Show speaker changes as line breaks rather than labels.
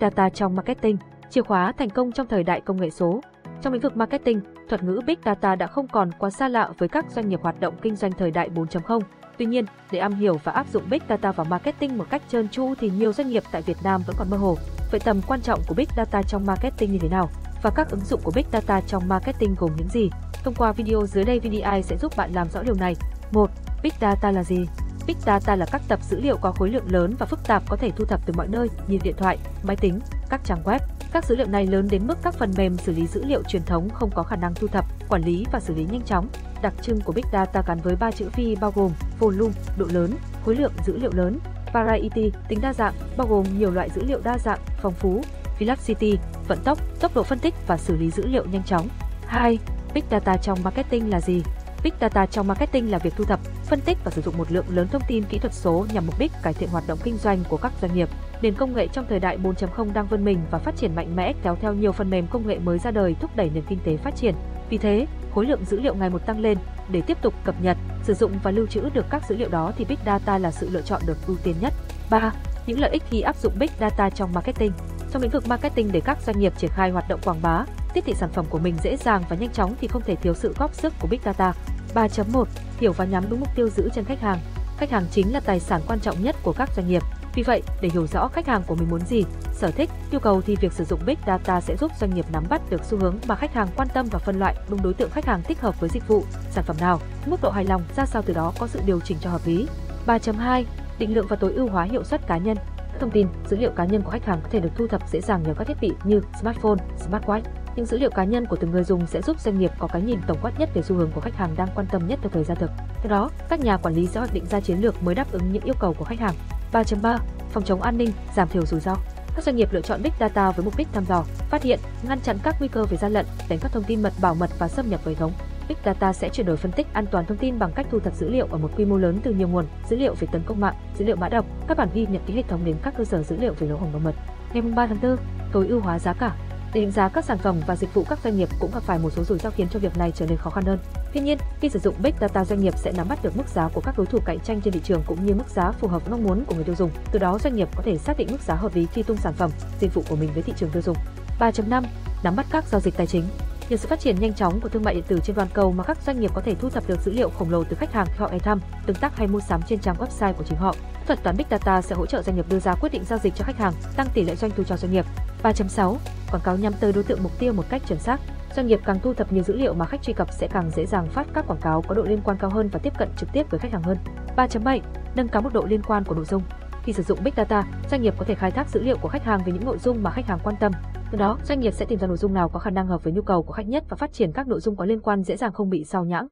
Data trong marketing, chìa khóa thành công trong thời đại công nghệ số. Trong lĩnh vực marketing, thuật ngữ Big Data đã không còn quá xa lạ với các doanh nghiệp hoạt động kinh doanh thời đại 4.0. Tuy nhiên, để am hiểu và áp dụng Big Data vào marketing một cách trơn tru thì nhiều doanh nghiệp tại Việt Nam vẫn còn mơ hồ. Vậy tầm quan trọng của Big Data trong marketing như thế nào? Và các ứng dụng của Big Data trong marketing gồm những gì? Thông qua video dưới đây VDI sẽ giúp bạn làm rõ điều này. 1. Big Data là gì? Big Data là các tập dữ liệu có khối lượng lớn và phức tạp có thể thu thập từ mọi nơi như điện thoại, máy tính, các trang web. Các dữ liệu này lớn đến mức các phần mềm xử lý dữ liệu truyền thống không có khả năng thu thập, quản lý và xử lý nhanh chóng. Đặc trưng của Big Data gắn với ba chữ phi bao gồm volume, độ lớn, khối lượng dữ liệu lớn, variety, tính đa dạng, bao gồm nhiều loại dữ liệu đa dạng, phong phú, velocity, vận tốc, tốc độ phân tích và xử lý dữ liệu nhanh chóng. 2. Big Data trong marketing là gì? Big Data trong marketing là việc thu thập, phân tích và sử dụng một lượng lớn thông tin kỹ thuật số nhằm mục đích cải thiện hoạt động kinh doanh của các doanh nghiệp. Nền công nghệ trong thời đại 4.0 đang vươn mình và phát triển mạnh mẽ kéo theo nhiều phần mềm công nghệ mới ra đời thúc đẩy nền kinh tế phát triển. Vì thế, khối lượng dữ liệu ngày một tăng lên, để tiếp tục cập nhật, sử dụng và lưu trữ được các dữ liệu đó thì Big Data là sự lựa chọn được ưu tiên nhất. 3. Những lợi ích khi áp dụng Big Data trong marketing. Trong lĩnh vực marketing để các doanh nghiệp triển khai hoạt động quảng bá, tiếp thị sản phẩm của mình dễ dàng và nhanh chóng thì không thể thiếu sự góp sức của Big Data. 3.1 Hiểu và nhắm đúng mục tiêu giữ chân khách hàng. Khách hàng chính là tài sản quan trọng nhất của các doanh nghiệp. Vì vậy, để hiểu rõ khách hàng của mình muốn gì, sở thích, nhu cầu thì việc sử dụng Big Data sẽ giúp doanh nghiệp nắm bắt được xu hướng mà khách hàng quan tâm và phân loại đúng đối tượng khách hàng thích hợp với dịch vụ, sản phẩm nào, mức độ hài lòng ra sao từ đó có sự điều chỉnh cho hợp lý. 3.2 Định lượng và tối ưu hóa hiệu suất cá nhân. Thông tin, dữ liệu cá nhân của khách hàng có thể được thu thập dễ dàng nhờ các thiết bị như smartphone, smartwatch. Những dữ liệu cá nhân của từng người dùng sẽ giúp doanh nghiệp có cái nhìn tổng quát nhất về xu hướng của khách hàng đang quan tâm nhất theo thời gian thực. Từ đó, các nhà quản lý sẽ hoạch định ra chiến lược mới đáp ứng những yêu cầu của khách hàng. 3.3 Phòng chống an ninh, giảm thiểu rủi ro. Các doanh nghiệp lựa chọn Big Data với mục đích thăm dò, phát hiện, ngăn chặn các nguy cơ về gian lận, đánh các thông tin mật bảo mật và xâm nhập vào hệ thống. Big Data sẽ chuyển đổi phân tích an toàn thông tin bằng cách thu thập dữ liệu ở một quy mô lớn từ nhiều nguồn, dữ liệu về tấn công mạng, dữ liệu mã độc, các bản ghi nhận ký hệ thống đến các cơ sở dữ liệu về lỗ hổng bảo mật. Ngày 3 tháng 4, tối ưu hóa giá cả. Để định giá các sản phẩm và dịch vụ các doanh nghiệp cũng gặp phải một số rủi ro khiến cho việc này trở nên khó khăn hơn. Tuy nhiên, khi sử dụng Big Data doanh nghiệp sẽ nắm bắt được mức giá của các đối thủ cạnh tranh trên thị trường cũng như mức giá phù hợp mong muốn của người tiêu dùng. Từ đó doanh nghiệp có thể xác định mức giá hợp lý khi tung sản phẩm, dịch vụ của mình với thị trường tiêu dùng. 3.5 Nắm bắt các giao dịch tài chính. Nhờ sự phát triển nhanh chóng của thương mại điện tử trên toàn cầu mà các doanh nghiệp có thể thu thập được dữ liệu khổng lồ từ khách hàng khi họ ghé thăm, tương tác hay mua sắm trên trang website của chính họ. Thuật toán Big Data sẽ hỗ trợ doanh nghiệp đưa ra quyết định giao dịch cho khách hàng, tăng tỷ lệ doanh thu cho doanh nghiệp. 3.6 Quảng cáo nhắm tới đối tượng mục tiêu một cách chuẩn xác. Doanh nghiệp càng thu thập nhiều dữ liệu mà khách truy cập sẽ càng dễ dàng phát các quảng cáo có độ liên quan cao hơn và tiếp cận trực tiếp với khách hàng hơn. 3.7 Nâng cao mức độ liên quan của nội dung. Khi sử dụng Big Data, doanh nghiệp có thể khai thác dữ liệu của khách hàng về những nội dung mà khách hàng quan tâm. Từ đó, doanh nghiệp sẽ tìm ra nội dung nào có khả năng hợp với nhu cầu của khách nhất và phát triển các nội dung có liên quan dễ dàng không bị sao nhãng.